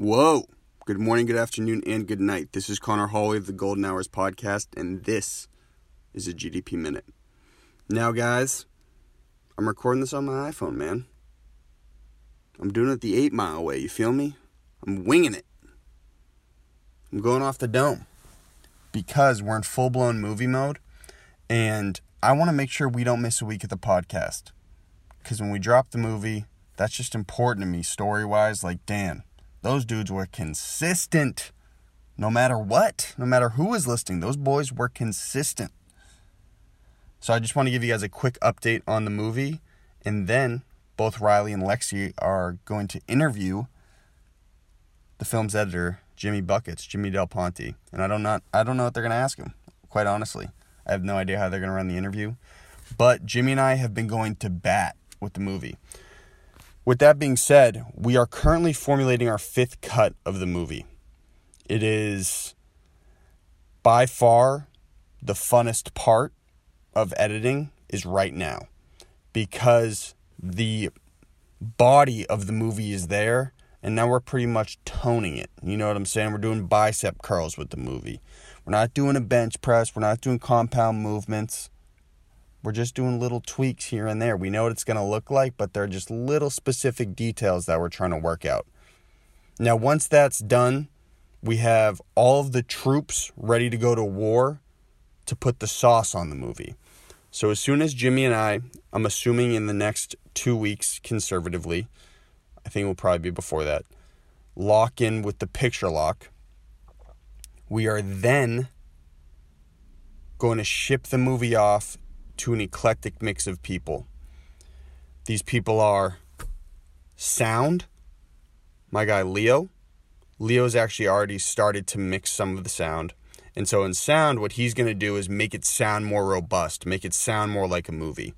Whoa! Good morning, good afternoon, and good night. This is Conor Holway of the Golden Hours Podcast, and this is a GDP Minute. Now, guys, I'm recording this on my iPhone, man. I'm doing it the 8 mile way, you feel me? I'm winging it. I'm going off the dome because we're in full blown movie mode, and I want to make sure we don't miss a week of the podcast. Because when we drop the movie, that's just important to me story wise. Like, Dan, those dudes were consistent no matter what, no matter who was listening. Those boys were consistent. So I just want to give you guys a quick update on the movie. And then both Riley and Lexi are going to interview the film's editor, Jimmy Buckets, Jimmy Del Ponte. And I don't not I don't know what they're gonna ask him, quite honestly. I have no idea how they're gonna run the interview. But Jimmy and I have been going to bat with the movie. With that being said, we are currently formulating our fifth cut of the movie. It is by far the funnest part of editing is right now because the body of the movie is there and now we're pretty much toning it. You know what I'm saying? We're doing bicep curls with the movie. We're not doing a bench press, we're not doing compound movements. We're just doing little tweaks here and there. We know what it's going to look like, but they're just little specific details that we're trying to work out. Now, once that's done, we have all of the troops ready to go to war to put the sauce on the movie. So, as soon as Jimmy and I, I'm assuming in the next two weeks conservatively, I think it will probably be before that, lock in with the picture lock, we are then going to ship the movie off to an eclectic mix of people. These people are sound, my guy Leo. Leo's actually already started to mix some of the sound. And so in sound, what he's going to do is make it sound more robust, make it sound more like a movie.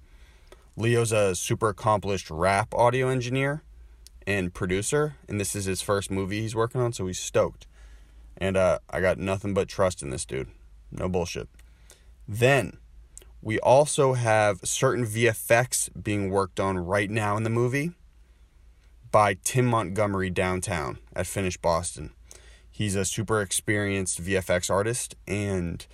Leo's a super accomplished rap audio engineer and producer, and this is his first movie he's working on, so he's stoked. And uh, I got nothing but trust in this dude. No bullshit. Then we also have certain VFX being worked on right now in the movie by Tim Montgomery downtown at Finish Boston. He's a super experienced VFX artist and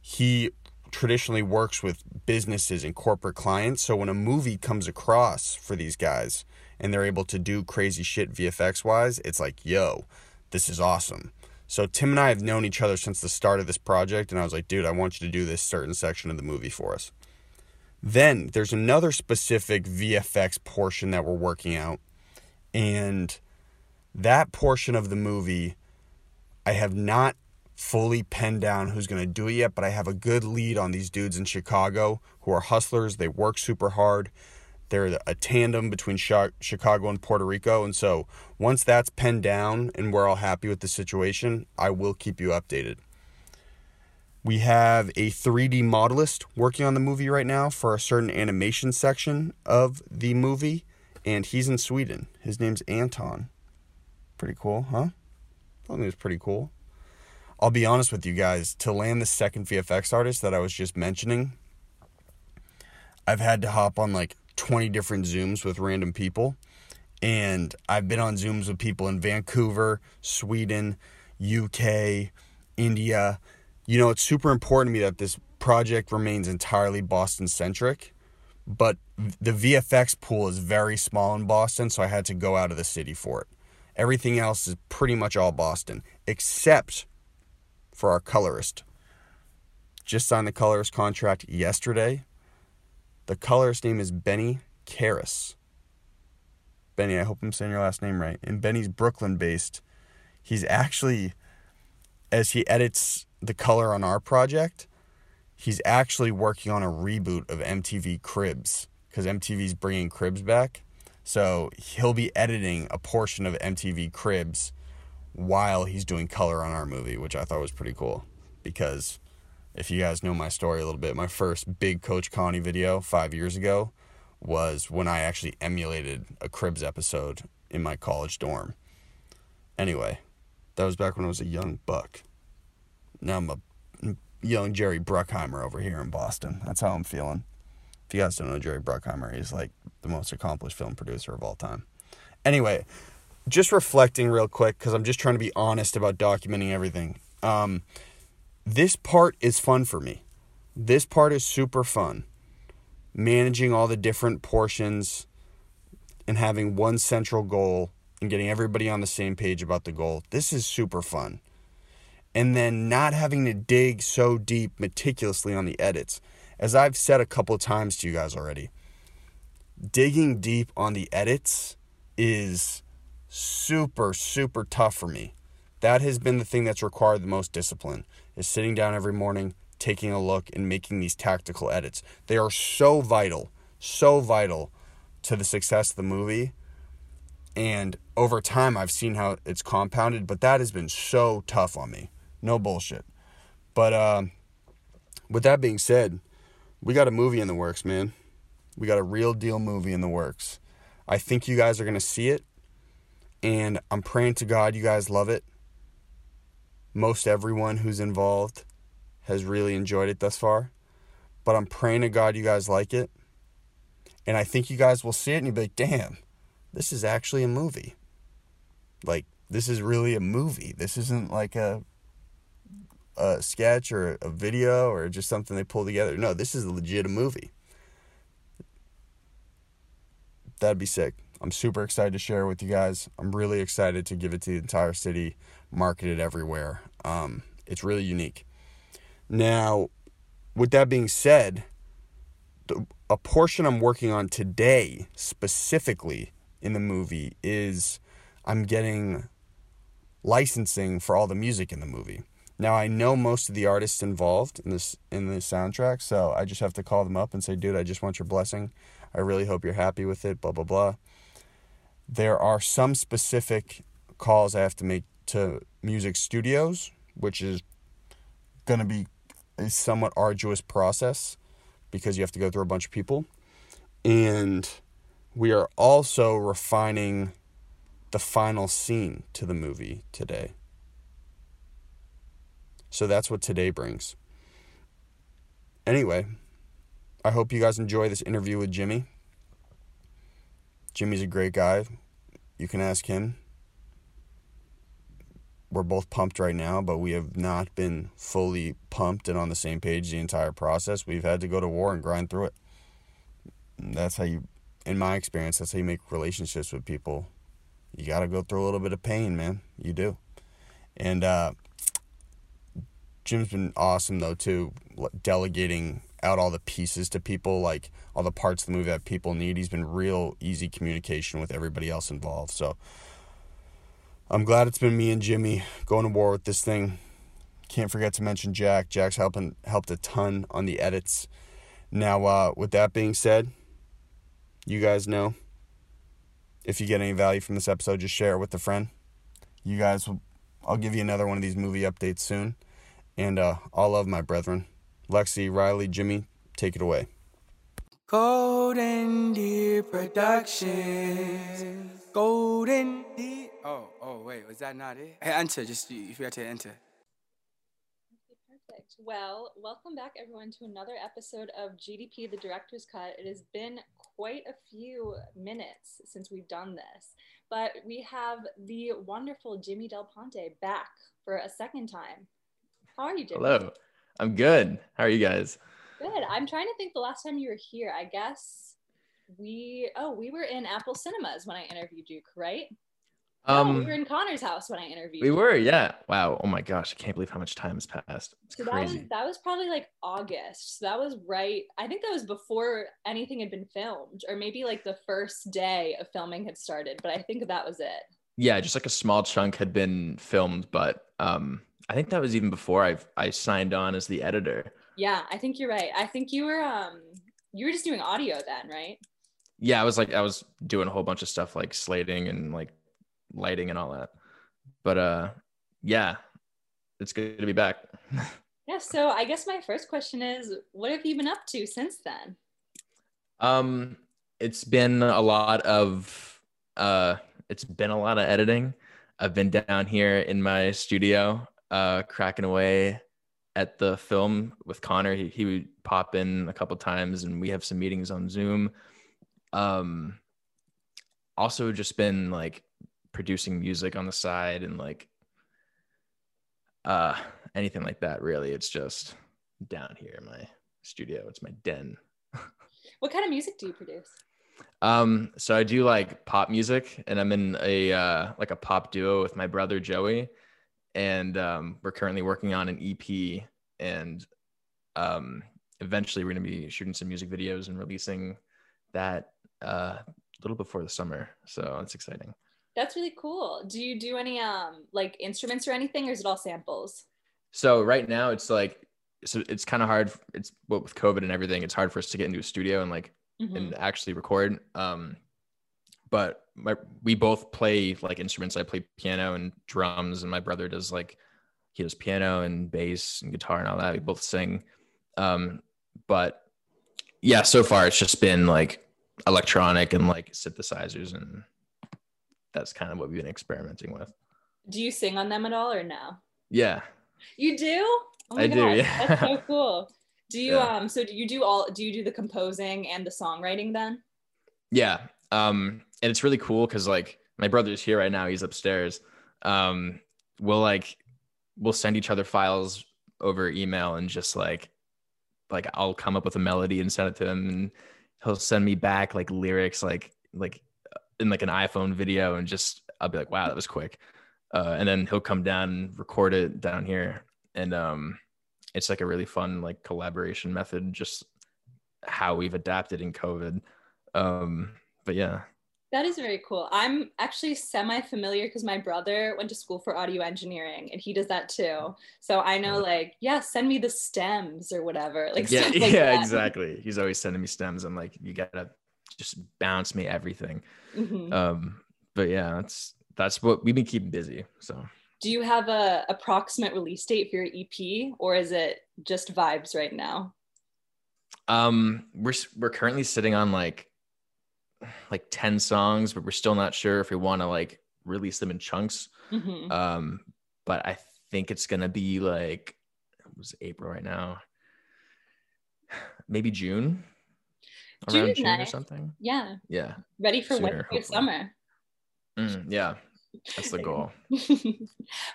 he traditionally works with businesses and corporate clients. So when a movie comes across for these guys and they're able to do crazy shit VFX wise, it's like, yo, this is awesome. So Tim and I have known each other since the start of this project, and I was like, dude, I want you to do this certain section of the movie for us. Then there's another specific VFX portion that we're working out, and that portion of the movie, I have not fully penned down who's going to do it yet, but I have a good lead on these dudes in Chicago who are hustlers. They work super hard. They're a tandem between Chicago and Puerto Rico. And so once that's penned down and we're all happy with the situation, I will keep you updated. We have a 3D modelist working on the movie right now for a certain animation section of the movie, and he's in Sweden. His name's Anton. Pretty cool, huh? I thought it was pretty cool. I'll be honest with you guys, to land the second VFX artist that I was just mentioning, I've had to hop on like 20 different Zooms with random people. And I've been on Zooms with people in Vancouver, Sweden, UK, India. You know, it's super important to me that this project remains entirely Boston centric, but the VFX pool is very small in Boston, so I had to go out of the city for it. Everything else is pretty much all Boston, except for our colorist. Just signed the colorist contract yesterday. The colorist's name is Benny Karras. Benny, I hope I'm saying your last name right. And Benny's Brooklyn based. He's actually, as he edits the color on our project, he's actually working on a reboot of MTV Cribs because MTV's bringing Cribs back. So he'll be editing a portion of MTV Cribs while he's doing color on our movie, which I thought was pretty cool because if you guys know my story a little bit, my first big Coach Connie video five years ago was when I actually emulated a Cribs episode in my college dorm. Anyway, that was back when I was a young buck. Now I'm a young Jerry Bruckheimer over here in Boston. That's how I'm feeling. If you guys don't know Jerry Bruckheimer, he's like the most accomplished film producer of all time. Anyway, just reflecting real quick because I'm just trying to be honest about documenting everything. Um, this part is fun for me. This part is super fun. Managing all the different portions and having one central goal and getting everybody on the same page about the goal. This is super fun. And then not having to dig so deep meticulously on the edits. As I've said a couple times to you guys already, digging deep on the edits is super, super tough for me. That has been the thing that's required the most discipline is sitting down every morning, taking a look and making these tactical edits. They are so vital, so vital to the success of the movie. And over time, I've seen how it's compounded, but that has been so tough on me. No bullshit. But uh, with that being said, we got a movie in the works, man. We got a real deal movie in the works. I think you guys are going to see it. And I'm praying to God you guys love it. Most everyone who's involved has really enjoyed it thus far. But I'm praying to God you guys like it. And I think you guys will see it and you'll be like, damn, this is actually a movie. Like, this is really a movie. This isn't like a a sketch or a video or just something they pull together. No, this is a legit movie. That'd be sick. I'm super excited to share it with you guys. I'm really excited to give it to the entire city, market it everywhere. Um, it's really unique. Now, with that being said, the, a portion I'm working on today, specifically in the movie, is I'm getting licensing for all the music in the movie. Now I know most of the artists involved in this in the soundtrack, so I just have to call them up and say, "Dude, I just want your blessing. I really hope you're happy with it." Blah blah blah. There are some specific calls I have to make to music studios, which is going to be a somewhat arduous process because you have to go through a bunch of people. And we are also refining the final scene to the movie today. So that's what today brings. Anyway, I hope you guys enjoy this interview with Jimmy. Jimmy's a great guy. You can ask him. We're both pumped right now, but we have not been fully pumped and on the same page the entire process. We've had to go to war and grind through it. That's how you, in my experience, that's how you make relationships with people. You got to go through a little bit of pain, man. You do. And uh, Jim's been awesome though too, delegating out all the pieces to people, like all the parts of the movie that people need. He's been real easy communication with everybody else involved. So I'm glad it's been me and Jimmy going to war with this thing. Can't forget to mention Jack. Jack's helping helped a ton on the edits. Now, uh, with that being said, you guys know if you get any value from this episode, just share it with a friend. You guys will I'll give you another one of these movie updates soon. And uh, all of my brethren, Lexi, Riley, Jimmy, take it away. Golden Deer Productions. Golden Deer. Oh, oh, wait, was that not it? Hey, enter. Just you forgot to enter. Perfect. Well, welcome back, everyone, to another episode of GDP, the Director's Cut. It has been quite a few minutes since we've done this, but we have the wonderful Jimmy Del Ponte back for a second time. How are you, Jimmy? Hello. I'm good. How are you guys? Good. I'm trying to think the last time you were here. I guess we oh, we were in Apple Cinemas when I interviewed you, right? Um, no, we were in Connor's house when I interviewed. We you. were, yeah. Wow. Oh my gosh, I can't believe how much time has passed. It's so crazy. That was, that was probably like August. So that was right. I think that was before anything had been filmed, or maybe like the first day of filming had started. But I think that was it. Yeah, just like a small chunk had been filmed, but um, I think that was even before I I signed on as the editor. Yeah, I think you're right. I think you were um you were just doing audio then, right? Yeah, I was like I was doing a whole bunch of stuff like slating and like lighting and all that. But uh yeah, it's good to be back. yeah, so I guess my first question is what have you been up to since then? Um it's been a lot of uh it's been a lot of editing. I've been down here in my studio uh, cracking away at the film with Connor. He, he would pop in a couple times and we have some meetings on Zoom. Um, also just been like producing music on the side and like uh anything like that really it's just down here in my studio it's my den What kind of music do you produce? um so i do like pop music and i'm in a uh like a pop duo with my brother joey and um we're currently working on an ep and um eventually we're going to be shooting some music videos and releasing that uh a little before the summer so it's exciting That's really cool. Do you do any um like instruments or anything, or is it all samples? So right now it's like so it's kind of hard. It's what with COVID and everything, it's hard for us to get into a studio and like Mhm. and actually record. Um, but my we both play like instruments. I play piano and drums, and my brother does like he does piano and bass and guitar and all that. We both sing. Um, but yeah, so far it's just been like electronic and like synthesizers, and that's kind of what we've been experimenting with. Do you sing on them at all or no? Yeah, You do? Oh my I do, gosh, yeah. That's so cool. Do you Yeah. um so do you do all do you do the composing and the songwriting then? Yeah. Um, and it's really cool because like my brother's here right now, he's upstairs. Um, we'll like we'll send each other files over email and just like like I'll come up with a melody and send it to him and he'll send me back like lyrics like like in like an iPhone video and just I'll be like, wow, that was quick. Uh, and then he'll come down and record it down here. And um it's like a really fun like collaboration method, just how we've adapted in COVID. Um, but yeah, That is very cool. I'm actually semi familiar because my brother went to school for audio engineering and he does that too. So I know, like, yeah, send me the stems or whatever. Like, yeah, like yeah, exactly. He's always sending me stems. I'm like, you gotta just bounce me everything. Mhm. Um, but yeah, that's that's what we've been keeping busy. So Do you have a approximate release date for your EP or is it just vibes right now? um we're we're currently sitting on like like 10 songs, but we're still not sure if we want to like release them in chunks. Mhm. Um, but I think it's gonna be like it was April right now. Maybe June. June Around June or something. yeah, Yeah. ready for Sooner, winter summer. Mm, yeah. That's the goal.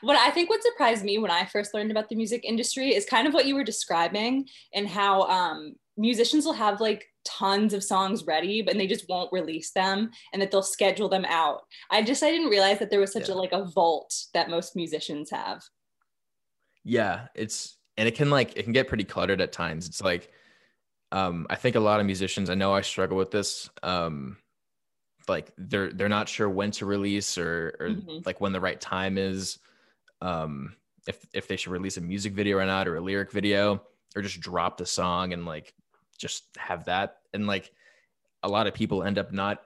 what I think what surprised me when I first learned about the music industry is kind of what you were describing and how um, musicians will have like tons of songs ready, but they just won't release them and that they'll schedule them out. I just I didn't realize that there was such Yeah. a like a vault that most musicians have. Yeah, it's and it can like it can get pretty cluttered at times. It's like um I think a lot of musicians, I know I struggle with this. Um like they're they're not sure when to release or or Mhm. like when the right time is. Um if if they should release a music video or not or a lyric video or just drop the song and like just have that and like a lot of people end up not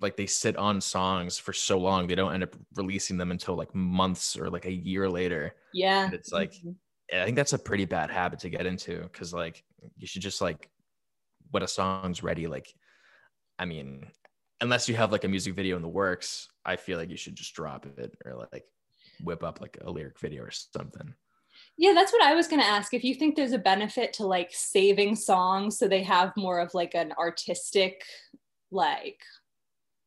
like they sit on songs for so long they don't end up releasing them until like months or like a year later Yeah. And it's like Mhm. I think that's a pretty bad habit to get into because like you should just like when a song's ready, like I mean, unless you have like a music video in the works, I feel like you should just drop it or like whip up like a lyric video or something. Yeah, that's what I was going to ask. If you think there's a benefit to like saving songs so they have more of like an artistic like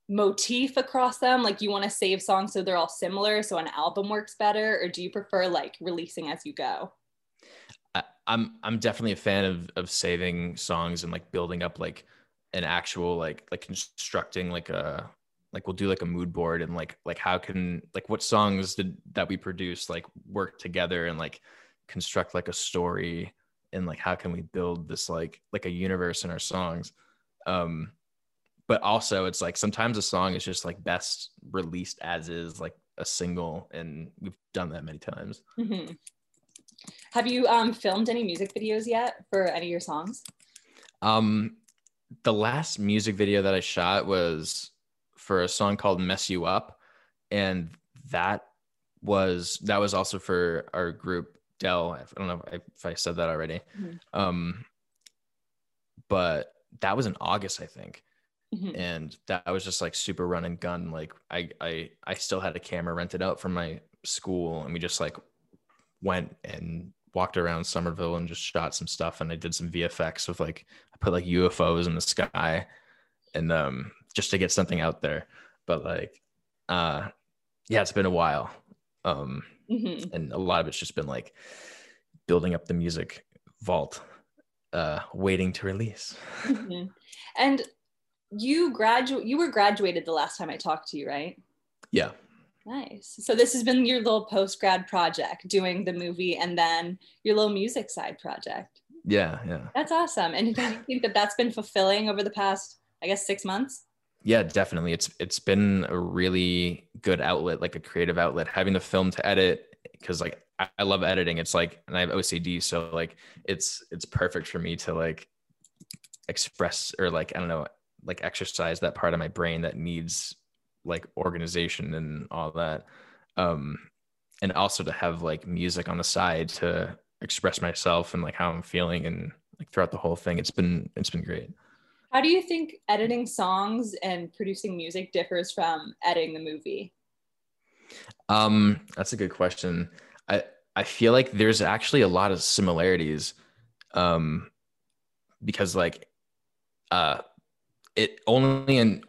motif across them, like you want to save songs so they're all similar so an album works better or do you prefer like releasing as you go? I, I'm I'm definitely a fan of of saving songs and like building up like an actual like like constructing like a like we'll do like a mood board and like like how can like what songs did that we produce like work together and like construct like a story and like how can we build this like like a universe in our songs um but also it's like sometimes a song is just like best released as is like a single and we've done that many times Mhm. Have you um, filmed any music videos yet for any of your songs? Um, the last music video that I shot was for a song called "Mess You Up," and that was that was also for our group Del. I don't know if I said that already. Mhm. Um, but that was in August, I think, Mhm. and that was just like super run and gun. Like I I I still had a camera rented out from my school, and we just like went and walked around Somerville and just shot some stuff. And I did some VFX with like I put like UFOs in the sky, and um just to get something out there. But like, uh, yeah, it's been a while. Um, Mhm. and a lot of it's just been like building up the music vault, uh, waiting to release. Mhm. And you graduate you were graduated the last time I talked to you, right? Yeah. Nice. So this has been your little post grad project, doing the movie and then your little music side project. Yeah. Yeah. That's awesome. And do you think that that's been fulfilling over the past, I guess, six months? Yeah, definitely. It's it's been a really good outlet, like a creative outlet. Having the film to edit, because like I, love editing. It's like, and I have OCD, so like it's it's perfect for me to like express or like I don't know, like exercise that part of my brain that needs like organization and all that. Um, and also to have like music on the side to express myself and like how I'm feeling and like throughout the whole thing. It's been it's been great. How do you think editing songs and producing music differs from editing the movie? Um, that's a good question. I I feel like there's actually a lot of similarities, um, because like, uh, it only in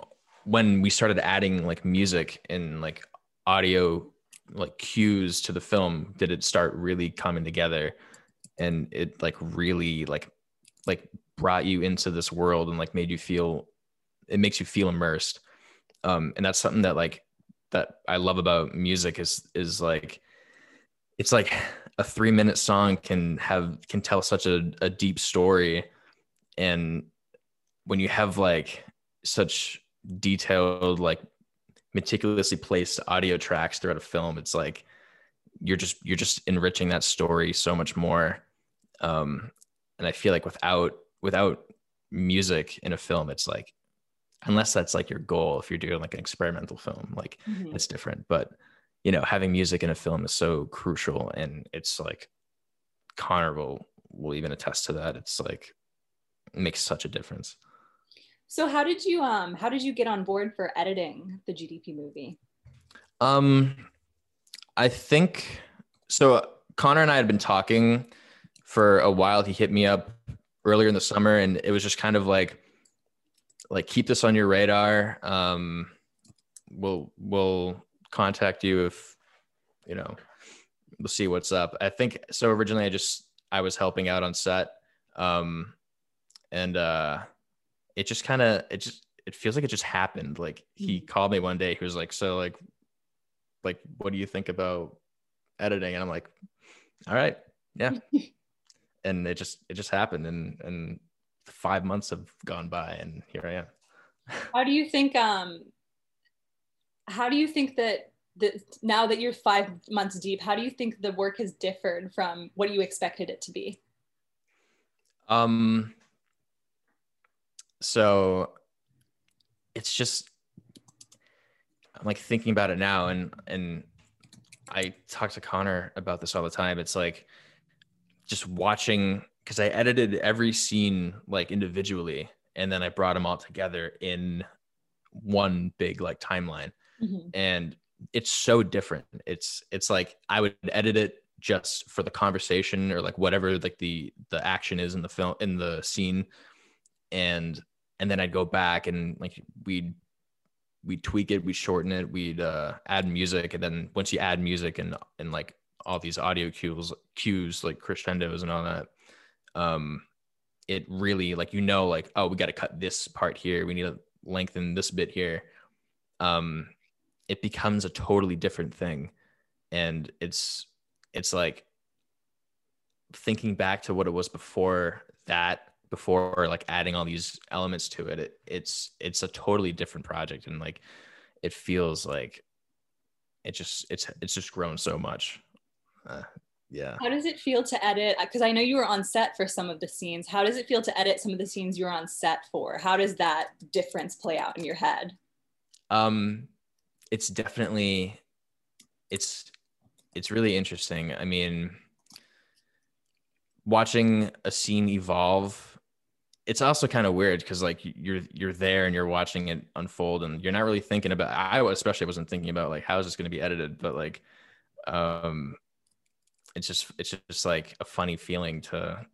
when we started adding like music and like audio like cues to the film did it start really coming together, and it like really like like brought you into this world and like made you feel it makes you feel immersed. Um and that's something that like that I love about music is is like it's like a three minute song can have can tell such a, a deep story. And when you have like such detailed like meticulously placed audio tracks throughout a film it's like you're just you're just enriching that story so much more. Um and i feel like without without music in a film it's like unless that's like your goal if you're doing like an experimental film like Mhm. it's different but you know having music in a film is so crucial and it's like connor will will even attest to that it's like it makes such a difference So how did you um how did you get on board for editing the GDP movie? um i think so connor and i had been talking for a while he hit me up earlier in the summer and it was just kind of like like keep this on your radar. Um we'll we'll contact you if you know we'll see what's up. I think so originally i just i was helping out on set. Um and uh it just kind of it just it feels like it just happened. Like he called me one day he was like so like like what do you think about editing? And i'm like all right yeah and it just it just happened and and five months have gone by and here i am How do you think um how do you think that that now that you're five months deep, how do you think the work has differed from what you expected it to be? Um, so it's just I'm like thinking about it now, and and I talk to Connor about this all the time. It's like just watching because I edited every scene like individually, and then I brought them all together in one big like timeline. Mhm. and it's so different. It's it's like i would edit it just for the conversation or like whatever like the the action is in the film in the scene. And and then i'd go back and like we'd we'd tweak it we'd shorten it we'd uh add music. And then once you add music and and like all these audio cues cues like crescendos and all that um it really like you know like oh we got to cut this part here. We need to lengthen this bit here. Um it becomes a totally different thing. And it's it's like thinking back to what it was before that before like adding all these elements to it, it it's it's a totally different project. And like it feels like it just it's it's just grown so much uh, yeah How does it feel to edit? Because I know you were on set for some of the scenes. How does it feel to edit some of the scenes you were on set for? How does that difference play out in your head? um it's definitely it's it's really interesting i mean watching a scene evolve it's also kind of weird because like you're you're there and you're watching it unfold and you're not really thinking about i especially wasn't thinking about like how is this going to be edited but like um it's just it's just like a funny feeling to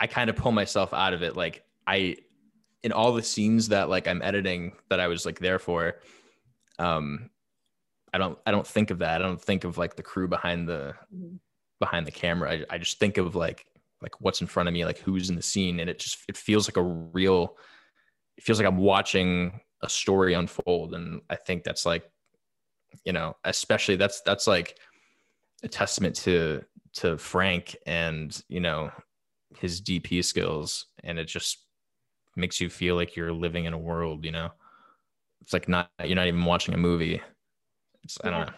i kind of pull myself out of it like i in all the scenes that like i'm editing that i was like there for um I don't I don't think of that. I don't think of like the crew behind the Mhm. behind the camera. I, I just think of like like what's in front of me, like who's in the scene, and it just it feels like a real. It feels like I'm watching a story unfold, and I think that's like, you know, especially that's that's like a testament to to Frank and you know his DP skills, and it just makes you feel like you're living in a world. You know, it's like not you're not even watching a movie. It's I don't Yeah. know.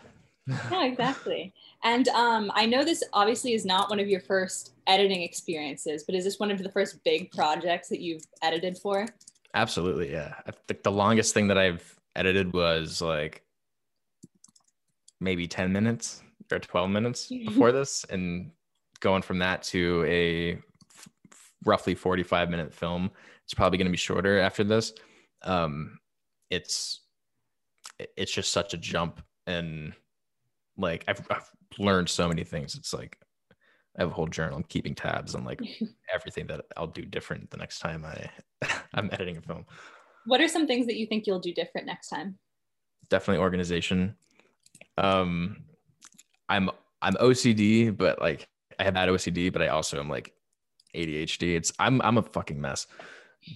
Yeah, exactly. And um, I know this obviously is not one of your first editing experiences, but is this one of the first big projects that you've edited for? Absolutely, yeah. I think the longest thing that I've edited was like maybe 10 minutes or 12 minutes before this and going from that to a f- roughly 45 minute film. It's probably going to be shorter after this. Um it's it's just such a jump and like I've, I've learned so many things. It's like I have a whole journal. I'm keeping tabs on like everything that I'll do different the next time I I'm editing a film. What are some things that you think you'll do different next time? Definitely organization. Um, I'm I'm OCD, but like I have bad OCD, but I also am like ADHD. It's I'm I'm a fucking mess.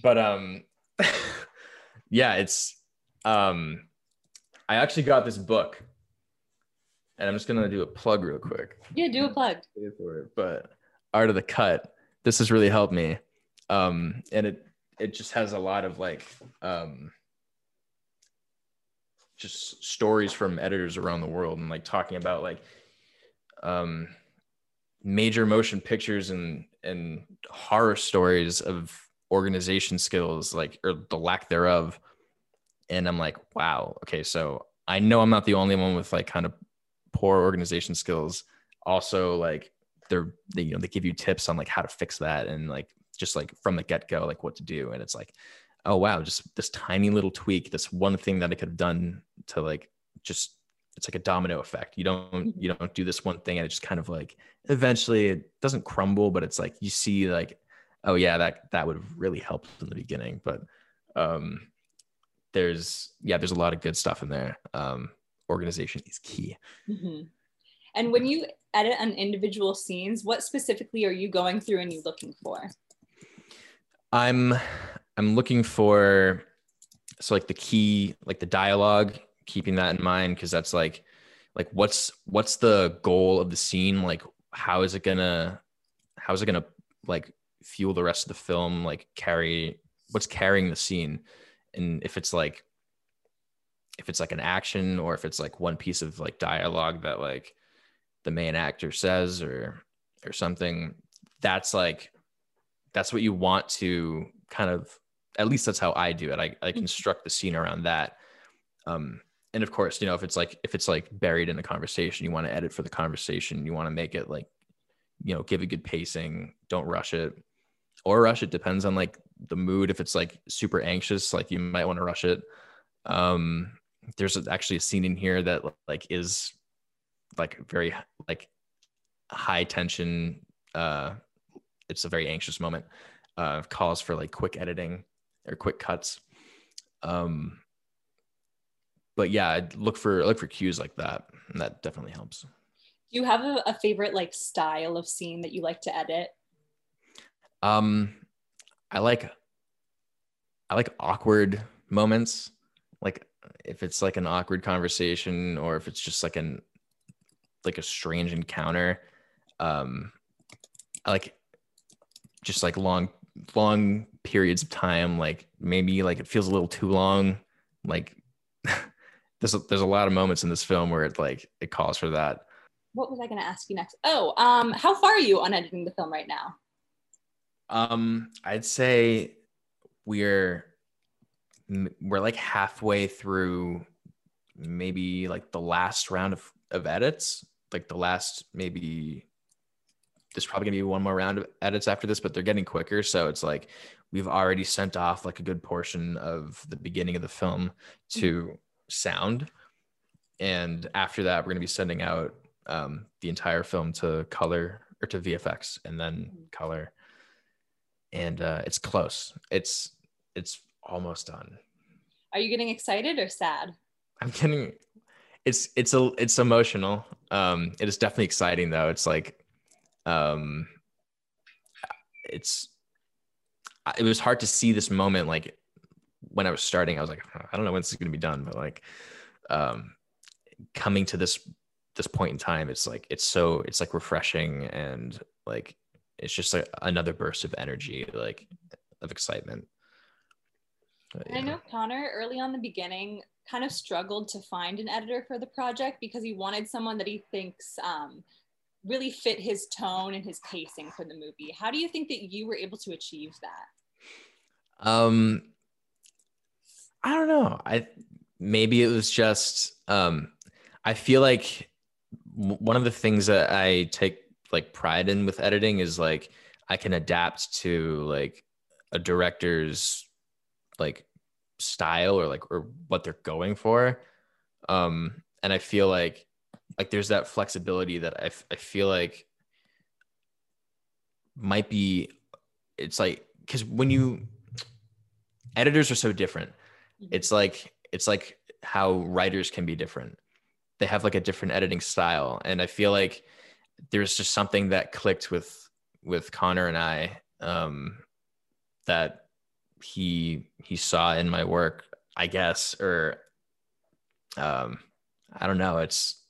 But um, yeah, it's um, I actually got this book, and I'm just gonna do a plug real quick. Yeah, do a plug. for it, but art of the cut this has really helped me um and it it just has a lot of like um just stories from editors around the world and like talking about like um major motion pictures and and horror stories of organization skills like or the lack thereof. And i'm like wow okay so i know i'm not the only one with like kind of poor organization skills. Also like they're they, you know they give you tips on like how to fix that and like just like from the get-go like what to do. And it's like oh wow just this tiny little tweak this one thing that i could have done to like just it's like a domino effect you don't you don't do this one thing and it just kind of like eventually it doesn't crumble but it's like you see like oh yeah that that would have really helped in the beginning but um there's yeah there's a lot of good stuff in there um organization is key Mhm. And when you edit on individual scenes, what specifically are you going through and you looking for? I'm I'm looking for so like the key like the dialogue keeping that in mind because that's like like what's what's the goal of the scene? Like how is it gonna how is it gonna like fuel the rest of the film? Like carry what's carrying the scene? And if it's like if it's like an action or if it's like one piece of like dialogue that like the main actor says or or something that's like that's what you want to kind of at least that's how i do it. I, I construct the scene around that. Um and of course you know if it's like if it's like buried in the conversation you want to edit for the conversation you want to make it like you know give a good pacing don't rush it or rush it depends on like the mood. If it's like super anxious like you might want to rush it. Um there's actually a scene in here that like is like very like high tension uh it's a very anxious moment uh calls for like quick editing or quick cuts. Um but yeah I'd look for look for cues like that and that definitely helps. Do you have a, a favorite like style of scene that you like to edit? um i like i like awkward moments. Like if it's like an awkward conversation or if it's just like an like a strange encounter um i like just like long long periods of time. Like maybe like it feels a little too long. Like there's a, there's a lot of moments in this film where it like it calls for that What was I going to ask you next? Oh, um, how far are you on editing the film right now? Um, I'd say we're we're like halfway through maybe like the last round of, of edits, like the last maybe there's probably gonna be one more round of edits after this, but they're getting quicker. So it's like we've already sent off like a good portion of the beginning of the film to sound. And after that, we're gonna be sending out um, the entire film to color or to VFX and then color and uh, it's close. It's it's almost done. Are you getting excited or sad? I'm getting. it's it's a it's emotional. Um, it is definitely exciting though. It's like, um, it's it was hard to see this moment like when I was starting. I was like, I don't know when this is gonna be done, but like, um, coming to this this point in time, it's like it's so it's like refreshing and like it's just like another burst of energy, like of excitement. But, I know Connor early on the beginning kind of struggled to find an editor for the project because he wanted someone that he thinks um, really fit his tone and his pacing for the movie. How do you think that you were able to achieve that? Um, I don't know. I maybe it was just um, I feel like one of the things that I take like pride in with editing is like I can adapt to like a director's like style or like or what they're going for. Um, and I feel like like there's that flexibility that I, f- I feel like might be it's like because when you editors are so different it's like it's like how writers can be different. They have like a different editing style and i feel like there's just something that clicked with with connor and i um that he he saw in my work i guess or um i don't know it's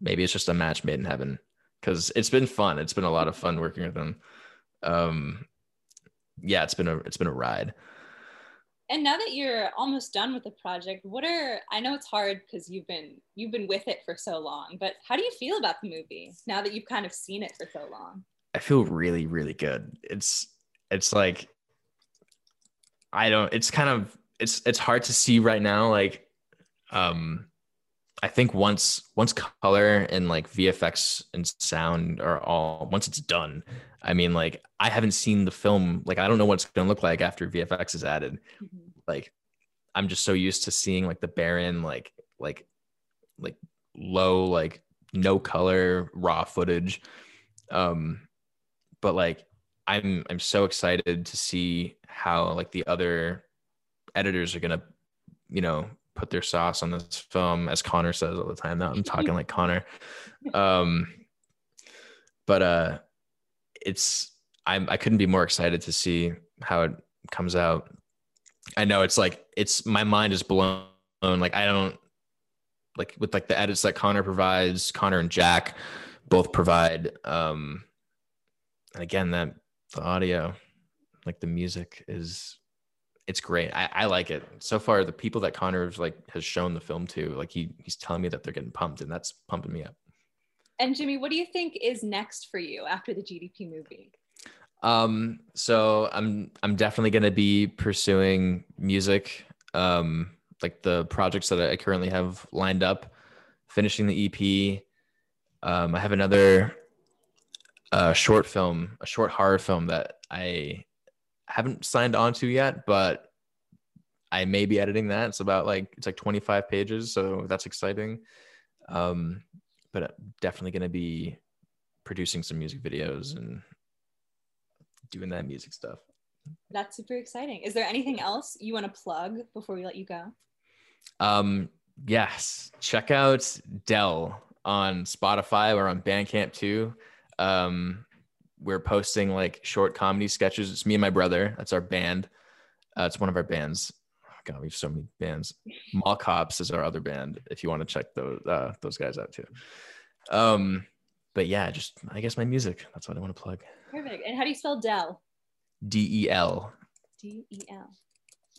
maybe it's just a match made in heaven because it's been fun. It's been a lot of fun working with him. Um yeah it's been a it's been a ride And now that you're almost done with the project, what are I know it's hard because you've been you've been with it for so long, but how do you feel about the movie now that you've kind of seen it for so long? I feel really, really good. It's it's like I don't it's kind of it's it's hard to see right now. Like um I think once once color and like VFX and sound are all once it's done, I mean like I haven't seen the film, like I don't know what it's gonna look like after VFX is added. Like I'm just so used to seeing like the barren, like like like low, like no color raw footage. Um but like i'm i'm so excited to see how like the other editors are gonna you know put their sauce on this film as connor says all the time now i'm talking like connor um but uh it's i'm i couldn't be more excited to see how it comes out. I know it's like it's my mind is blown. Like i don't like with like the edits that connor provides connor and jack both provide um and again that the audio like the music is it's great. I, I like it. So far the people that connor's like has shown the film to like he he's telling me that they're getting pumped and that's pumping me up And Jimmy, what do you think is next for you after the GDP movie? um so i'm i'm definitely going to be pursuing music um like the projects that i currently have lined up finishing the ep um i have another uh short film a short horror film that i haven't signed on to yet but i may be editing that. It's about like it's like 25 pages so that's exciting. Um but I'm definitely going to be producing some music videos and doing that music stuff That's super exciting. Is there anything else you want to plug before we let you go? Um, yes, check out Del on Spotify or on Bandcamp too. Um, we're posting like short comedy sketches. It's me and my brother. That's our band. Uh, it's one of our bands. God, we have so many bands. Mall Cops is our other band. If you want to check those uh, those guys out too. Um, but yeah, just I guess my music. That's what I want to plug. Perfect. And how do you spell Del? D E L. D E L.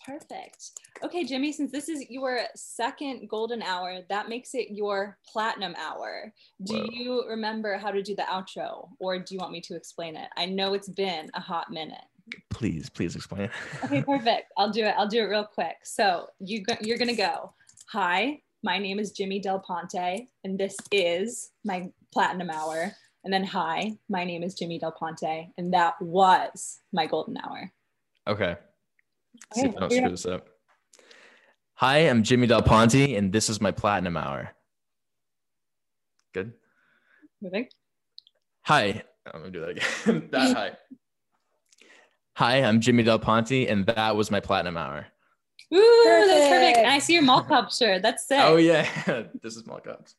Perfect. Okay, Jimmy, since this is your second golden hour, that makes it your platinum hour. Do Whoa. you remember how to do the outro or do you want me to explain it? I know it's been a hot minute. Please, please explain. Okay, perfect. I'll do it. I'll do it real quick. So you go, you're gonna go. Hi, my name is Jimmy Del Ponte, and this is my platinum hour. And then hi, my name is Jimmy Del Ponte, and that was my golden hour. Okay. See if I don't screw this up. Hi, I'm Jimmy Del Ponte, and this is my platinum hour. Good. Perfect. Hi. I'm gonna do that again. that hi. Hi, I'm Jimmy Del Ponte, and that was my platinum hour. Ooh, that's perfect. Perfect. And I see your mall cup shirt. That's sick. Oh yeah, this is Mall Cops.